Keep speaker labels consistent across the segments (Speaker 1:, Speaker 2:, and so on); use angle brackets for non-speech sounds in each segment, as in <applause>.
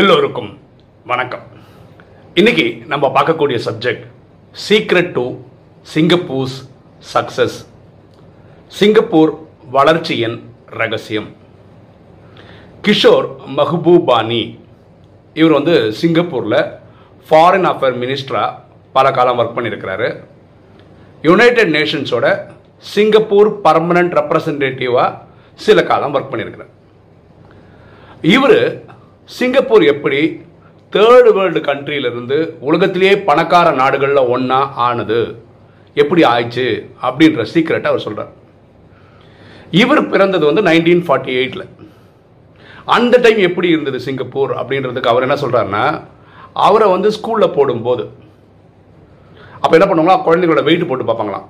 Speaker 1: எல்லோருக்கும் வணக்கம். இன்னைக்கு நம்ம பார்க்கக்கூடிய subject secret to Singapore's success Singapore வளர்ச்சியின் ரகசியம். கிஷோர் மஹபூபானி இவர் வந்து சிங்கப்பூரில் ஃபாரின் அஃபேர் மினிஸ்டராக பல காலம் ஒர்க் பண்ணியிருக்கிறாரு. யுனைடெட் நேஷன்ஸோட சிங்கப்பூர் பர்மனன்ட் ரெப்ரசன்டேட்டிவாக சில காலம் ஒர்க் பண்ணியிருக்கிறார். இவர் சிங்கப்பூர் எப்படி தேர்டு வேர்ல்டு கண்ட்ரியிலிருந்து உலகத்திலேயே பணக்கார நாடுகளில் ஒன்றா ஆனது? எப்படி ஆயிடுச்சு? அப்படின்ற சீக்ரெட்டை அவர் சொல்கிறார் இவர் பிறந்தது வந்து நைன்டீன் ஃபார்ட்டி எயிட்டில் அந்த டைம் எப்படி இருந்தது சிங்கப்பூர் அப்படின்றதுக்கு அவர் என்ன சொல்கிறாருன்னா அவரை வந்து ஸ்கூலில் போடும்போது அப்போ என்ன பண்ணுவாங்களா? குழந்தைங்களோட வெயிட் போட்டு பார்ப்பாங்களாம்.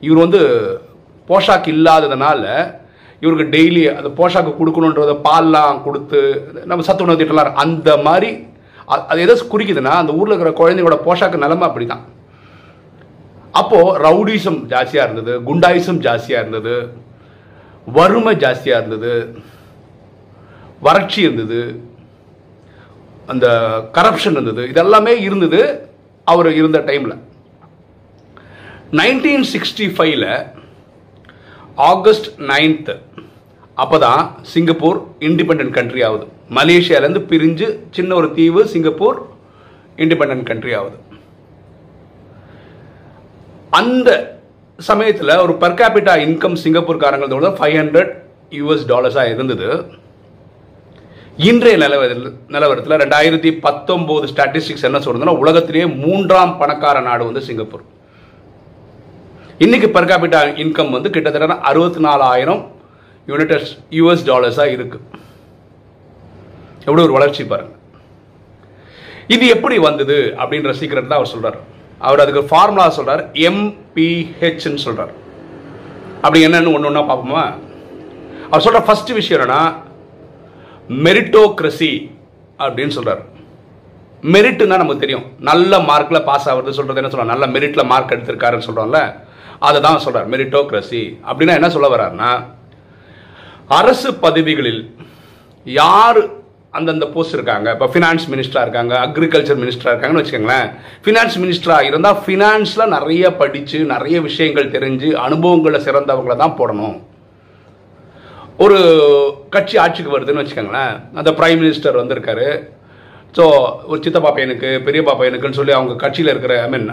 Speaker 1: இவர் வந்து போஷாக் இல்லாததுனால இவருக்கு டெய்லி அந்த போஷாக்கு கொடுக்கணுன்றத பால்லாம் கொடுத்து நம்ம சத்துணவு திட்டலாம் அந்த மாதிரி அது எதை குறிக்குதுன்னா அந்த ஊரில் இருக்கிற குழந்தைங்களோட போஷாக்கு நிலமை அப்படி தான் அப்போது ரவுடிசம் ஜாஸ்தியாக இருந்தது குண்டாயிசம் ஜாஸ்தியாக இருந்தது வறுமை ஜாஸ்தியாக இருந்தது வறட்சி இருந்தது அந்த கரப்ஷன் இருந்தது இதெல்லாமே இருந்தது அவர் இருந்த டைமில் நைன்டீன் சிக்ஸ்டி ஃபைவ்ல ஆகஸ்ட் நைன்த்து அப்போ தான் சிங்கப்பூர் இண்டிபெண்ட் கண்ட்ரி ஆகுது. மலேசியாலேருந்து பிரிஞ்சு சின்ன ஒரு தீவு சிங்கப்பூர் இண்டிபெண்ட் கண்ட்ரி ஆகுது. அந்த சமயத்தில் ஒரு பர் கேபிட்டா இன்கம் சிங்கப்பூர்காரங்களோட ஃபைவ் ஹண்ட்ரட் யூஎஸ் டாலர்ஸாக இருந்தது. இன்றைய நிலவர நிலவரத்தில் ரெண்டாயிரத்தி பத்தொம்போது ஸ்டாட்டிஸ்டிக்ஸ் என்ன சொல்றதுன்னா உலகத்திலேயே மூன்றாம் பணக்கார நாடு வந்து சிங்கப்பூர். இன்னைக்கு per capita இன்கம் வந்து கிட்டத்தட்ட அறுபத்தி நாலாயிரம் யுனைடெட் யூஎஸ் டாலர்ஸாக இருக்கு. எவ்வளோ ஒரு வளர்ச்சி பாருங்கள் இது எப்படி வந்தது அப்படின்ற சீக்கிரம் தான் அவர் சொல்கிறார் அவர் அதுக்கு ஃபார்முலா சொல்கிறார் எம்பிஹெச்னு சொல்கிறார் அப்படி என்னன்னு ஒன்று ஒன்றா பார்ப்போமா? அவர் சொல்கிற ஃபர்ஸ்ட் விஷயம் என்னன்னா மெரிட்டோக்ரஸி அப்படின்னு சொல்கிறார் மெரிட்டுன்னா நமக்கு தெரியும். நல்ல மார்க்கில் பாஸ் ஆகிறது சொல்கிறது என்ன சொல்றாங்க? நல்ல மெரிட்டில் மார்க் எடுத்திருக்காருன்னு சொல்கிறோம்ல அதை தான் சொல்கிறார் மெரிட்டோக்ரஸி அப்படின்னா என்ன சொல்ல வர்றாருன்னா அரசு பதவிகளில் யார் அந்தந்த போஸ்ட் இருக்காங்க? இப்போ ஃபினான்ஸ் மினிஸ்டராக இருக்காங்க அக்ரிகல்ச்சர் மினிஸ்டராக இருக்காங்கன்னு வச்சுக்கோங்களேன். ஃபினான்ஸ் மினிஸ்டராக இருந்தால் ஃபினான்ஸில் நிறைய படித்து நிறைய விஷயங்கள் தெரிஞ்சு அனுபவங்களை சிறந்தவங்களை தான் போடணும். ஒரு கட்சி ஆட்சிக்கு வருதுன்னு வச்சுக்கோங்களேன். அந்த பிரைம் மினிஸ்டர் வந்திருக்காரு. ஸோ ஒரு சித்தப்பா பையனுக்கு பெரியப்பா பையனுக்குன்னு சொல்லி அவங்க கட்சியில் இருக்கிற ஐ மீன்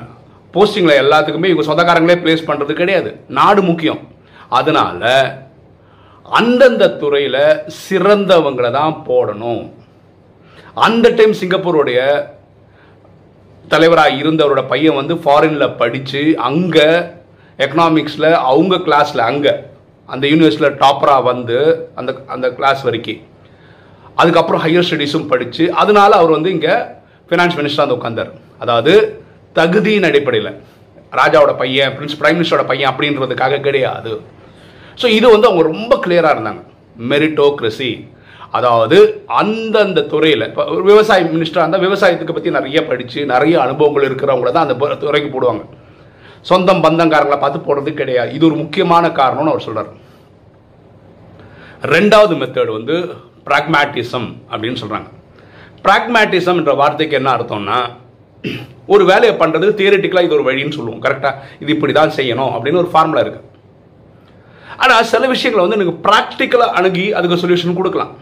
Speaker 1: போஸ்டிங்கில் எல்லாத்துக்குமே இவங்க சொந்தக்காரங்களே பிளேஸ் பண்ணுறது கிடையாது. நாடு முக்கியம். அதனால் அந்தந்த துறையில் சிறந்தவங்களை தான் போடணும். அந்த டைம் சிங்கப்பூருடைய தலைவராக இருந்தவரோட பையன் வந்து ஃபாரினில் படித்து அங்கே எக்கனாமிக்ஸில் அவங்க கிளாஸில் அங்கே அந்த யூனிவர்சிட்டியில் டாப்பராக வந்து அந்த அந்த கிளாஸ் வரைக்கும். அதுக்கப்புறம் ஹையர் ஸ்டடீஸும் படித்து அதனால அவர் வந்து இங்கே ஃபினான்ஸ் மினிஸ்டராக வந்து உட்காந்தார் அதாவது தகுதியின் அடிப்படையில். ராஜாவோட பையன் பிரின்ஸ் பிரைம் மினிஸ்டரோட பையன் அப்படின்றதுக்காக கிடையாது. ஸோ இது வந்து அவங்க ரொம்ப கிளியராக இருந்தாங்க. மெரிட்டோக்ரஸி அதாவது அந்தந்த துறையில் இப்போ ஒரு விவசாய மினிஸ்டராக இருந்தால் விவசாயத்துக்கு பற்றி நிறைய படித்து நிறைய அனுபவங்கள் இருக்கிறவங்கள தான் அந்த துறைக்கு போடுவாங்க. சொந்தம் பந்தங்காரங்களை பார்த்து போடுறது கிடையாது. இது ஒரு முக்கியமான காரணம்னு அவர் சொல்கிறார் ரெண்டாவது மெத்தேடு வந்து ப்ராக்மேட்டிசம் அப்படின்னு சொல்கிறாங்க ப்ராக்மேட்டிசம் என்ற வார்த்தைக்கு என்ன அர்த்தம்னா ஒரு வேலையை பண்ணுறது தியரிட்டிக்கலாக இது ஒரு வழின்னு சொல்லுவோம். கரெக்டாக இது இப்படி தான் செய்யணும் அப்படின்னு ஒரு ஃபார்முலா இருக்குது ஆனால் சில விஷயங்களை வந்து எனக்கு ப்ராக்டிக்கலாக அணுகி அதுக்கு சொல்யூஷன் கொடுக்கலாம்.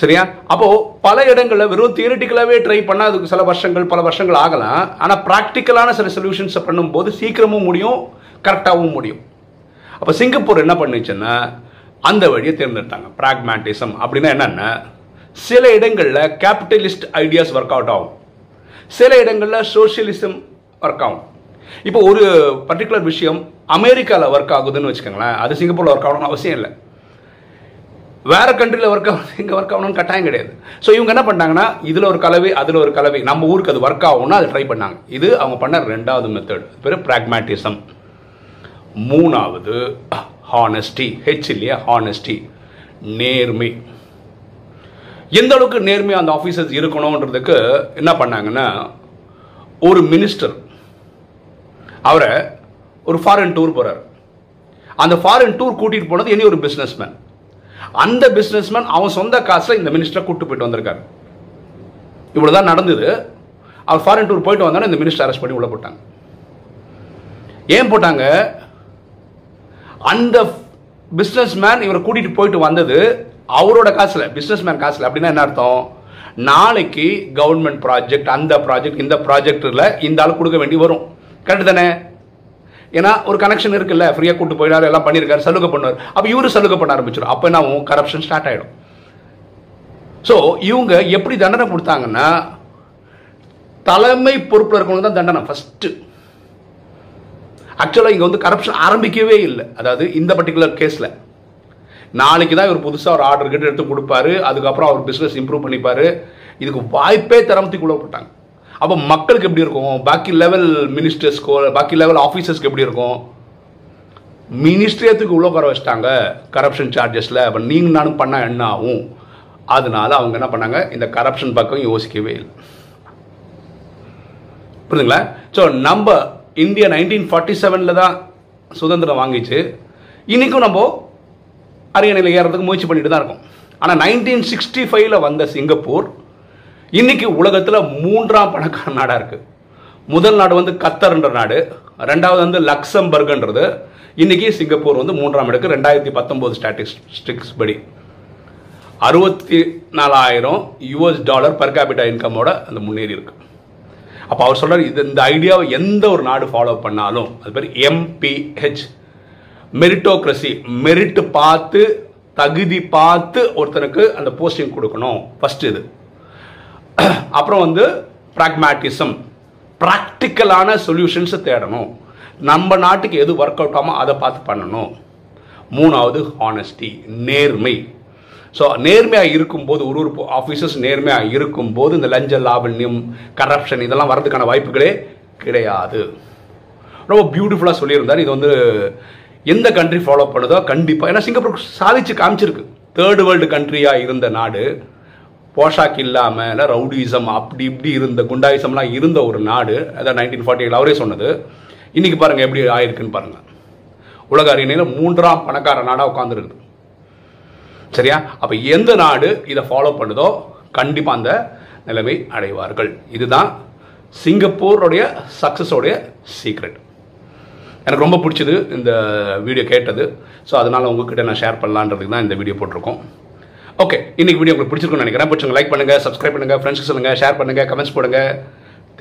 Speaker 1: சரியா? அப்போ பல இடங்களில் வெறும் தியரிட்டிக்கலாகவே ட்ரை பண்ணால் அதுக்கு சில வருஷங்கள் பல வருஷங்கள் ஆகலாம். ஆனால் ப்ராக்டிக்கலான சில சொல்யூஷன்ஸை பண்ணும்போது சீக்கிரமும் முடியும் கரெக்டாகவும் முடியும். அப்போ சிங்கப்பூர் என்ன பண்ணுச்சுன்னா அந்த வழியை தேர்ந்தெடுத்தாங்க. ப்ராக்மேட்டிசம் அப்படின்னா என்னென்ன சில இடங்களில் கேபிட்டலிஸ்ட் ஐடியாஸ் ஒர்க் அவுட் ஆகும். சில இடங்களில் சோஷியலிசம் ஒர்க் ஆகும். இப்போ ஒரு பர்டிகுலர் விஷயம் அமெரிக்காவில் ஒர்க் ஆகுதுன்னு வச்சுக்கோங்களேன். அது சிங்கப்பூரில் ஒர்க் ஆகணும்னு அவசியம் இல்லை. வேறு கண்ட்ரியில் ஒர்க் ஆகணும் இங்கே ஒர்க் ஆகணும்னு கட்டாயம் கிடையாது. ஸோ இவங்க என்ன பண்ணாங்கன்னா இதில் ஒரு கலவை அதில் ஒரு கலவை நம்ம ஊருக்கு அது ஒர்க் ஆகும்னு அதை ட்ரை பண்ணாங்க. இது அவங்க பண்ண ரெண்டாவது மெத்தட் பேர் ப்ராக்மேட்டிசம் மூணாவது ஹானஸ்டி ஹெச் இல்லையா? ஹானஸ்டி நேர்மை. எந்த அளவுக்கு நேர்மையாக அந்த ஆஃபீஸர்ஸ் இருக்கணுன்றதுக்கு என்ன பண்ணாங்கன்னா ஒரு மினிஸ்டர் அவரை ஒரு ஃபாரின் டூர் போகிறார் அந்த ஃபாரின் டூர் கூட்டிகிட்டு போனது இனி ஒரு பிஸ்னஸ்மேன் அந்த பிஸ்னஸ்மேன் அவன் சொந்த காசில் இந்த மினிஸ்டரை கூப்பிட்டு போயிட்டு வந்திருக்காரு. இவ்வளோ தான் நடந்தது. அவர் ஃபாரின் டூர் போயிட்டு வந்தானே இந்த மினிஸ்டர் அரெஸ்ட் பண்ணி உள்ள போட்டாங்க. ஏன் போட்டாங்க? அந்த பிஸ்னஸ் மேன் இவரை கூட்டிகிட்டு போயிட்டு வந்தது அவரோட காசில் பிஸ்னஸ் மேன் காசில் அப்படின்னா என்ன அர்த்தம்? நாளைக்கு கவர்மெண்ட் ப்ராஜெக்ட் அந்த ப்ராஜெக்ட் இந்த ப்ராஜெக்டில் இந்த ஆள் கொடுக்க வேண்டி வரும். கரெக்ட் தானே? ஏன்னா ஒரு கனெக்ஷன் இருக்குல்ல ஃப்ரீயாக கூட்டு போயினார் எல்லாம் பண்ணியிருக்காரு சலுகை பண்ணுவார். அப்போ இவரு சலுகை பண்ண ஆரம்பிச்சிடும் அப்போ என்ன ஆகும்? கரப்ஷன் ஸ்டார்ட் ஆகிடும் ஸோ இவங்க எப்படி தண்டனை கொடுத்தாங்கன்னா தலைமை பொறுப்பில் இருக்கவங்க தான் தண்டனை ஃபஸ்ட்டு ஆக்சுவலாக இங்கே வந்து கரப்ஷன் ஆரம்பிக்கவே இல்லை. அதாவது இந்த பர்டிகுலர் கேஸில் நாளைக்கு தான் இவர் புதுசாக ஒரு ஆர்டர் கிட்ட எடுத்து கொடுப்பாரு. அதுக்கப்புறம் அவர் பிஸ்னஸ் இம்ப்ரூவ் பண்ணிப்பாரு. இதுக்கு வாய்ப்பே தரமத்துக்குள்ள உள்ளப்பட்டாங்க அப்போ மக்களுக்கு எப்படி இருக்கும்? பாக்கி லெவல் மினிஸ்டர்ஸ்க்கோ பாக்கி லெவல் ஆஃபீஸர்ஸ்க்கு எப்படி இருக்கும்? மினிஸ்ட்ரியத்துக்கு உள்ள குறை வச்சிட்டாங்க. கரப்ஷன் சார்ஜஸில் அப்போ நீங்கள் நானும் பண்ணால் என்ன ஆகும்? அதனால அவங்க என்ன பண்ணாங்க? இந்த கரப்ஷன் பக்கம் யோசிக்கவே இல்லை. புரியுதுங்களா ஸோ நம்ம இந்தியா நைன்டீன் ஃபார்ட்டி செவனில் தான் சுதந்திரம் வாங்கிச்சு. இன்றைக்கும் நம்ம அரியணையில் ஏறதுக்கு முயற்சி பண்ணிட்டு தான் இருக்கும். ஆனால் நைன்டீன் சிக்ஸ்டி ஃபைவ்ல வந்த சிங்கப்பூர் இன்னைக்கு உலகத்தில் மூன்றாம் பணக்கார நாடாக இருக்குது முதல் நாடு வந்து கத்தர்ன்ற நாடு ரெண்டாவது வந்து லக்சம்பர்க்ன்றது. இன்னைக்கு சிங்கப்பூர் வந்து மூன்றாம் இடக்கு ரெண்டாயிரத்தி பத்தொம்போது ஸ்டாட்டிஸ்டிக்ஸ் படி. அறுபத்தி நாலாயிரம் யூஎஸ் டாலர் பர் கேபிட்டா இன்கமோட அந்த முன்னேறி இருக்கு. அப்போ அவர் சொல்கிறார் இது இந்த ஐடியாவை எந்த ஒரு நாடு ஃபாலோ பண்ணாலும் அது பேர் எம்பிஹெச் மெரிட்டோக்ரஸி மெரிட் பார்த்து தகுதி பார்த்து ஒருத்தனுக்கு அந்த போஸ்டிங் கொடுக்கணும். ஃபர்ஸ்ட் இது. <clears throat> அப்புறம் வந்து ப்ராக்மேட்டிசம் ப்ராக்டிக்கலான சொல்யூஷன்ஸை தேடணும். நம்ம நாட்டுக்கு எது ஒர்க் அவுட் ஆகுமோ அதை பார்த்து பண்ணணும். மூணாவது ஹானஸ்டி நேர்மை. ஸோ நேர்மையாக இருக்கும்போது ஒரு ஒரு ஆஃபீஸர்ஸ் நேர்மையாக இருக்கும்போது இந்த லஞ்ச லாவண்யம் கரப்ஷன் இதெல்லாம் வர்றதுக்கான வாய்ப்புகளே கிடையாது. ரொம்ப பியூட்டிஃபுல்லாக சொல்லியிருந்தார். இது வந்து எந்த கண்ட்ரி ஃபாலோ பண்ணுதோ கண்டிப்பாக ஏன்னா சிங்கப்பூர் சாதிச்சு காமிச்சிருக்கு. தேர்ட் வேர்ல்டு கண்ட்ரியாக இருந்த நாடு போஷாக் இல்லாமல் இல்லை ரவுடிசம் அப்படி இப்படி இருந்த குண்டாயிசம்லாம் இருந்த ஒரு நாடு அதான் நைன்டீன் ஃபார்ட்டி எயிட் அவரே சொன்னது. இன்றைக்கி பாருங்கள் எப்படி ஆயிருக்குன்னு பாருங்கள் உலக அரியணையில் மூன்றாம் பணக்கார நாடாக உட்காந்துருக்குது சரியா? அப்போ எந்த நாடு இதை ஃபாலோ பண்ணுதோ கண்டிப்பாக அந்த நிலைமை அடைவார்கள். இதுதான் சிங்கப்பூருடைய சக்ஸஸோடைய சீக்ரெட் எனக்கு ரொம்ப பிடிச்சது இந்த வீடியோ கேட்டது. ஸோ அதனால் உங்ககிட்ட நான் ஷேர் பண்ணலான்றதுக்கு தான் இந்த வீடியோ போட்டிருக்கோம். ஓகே இன்னைக்கு வீடியோ உங்களுக்கு பிடிச்சிருக்கும்னு நினைக்கிறேன். பிடிச்சவங்க லைக் பண்ணுங்கள் சப்ஸ்கிரைப் பண்ணுங்கள் ஃப்ரெண்ட்ஸ்க்கு சொல்லுங்கள் ஷேர் பண்ணுங்கள் கமெண்ட்ஸ் போடுங்க.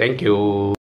Speaker 1: தேங்க்யூ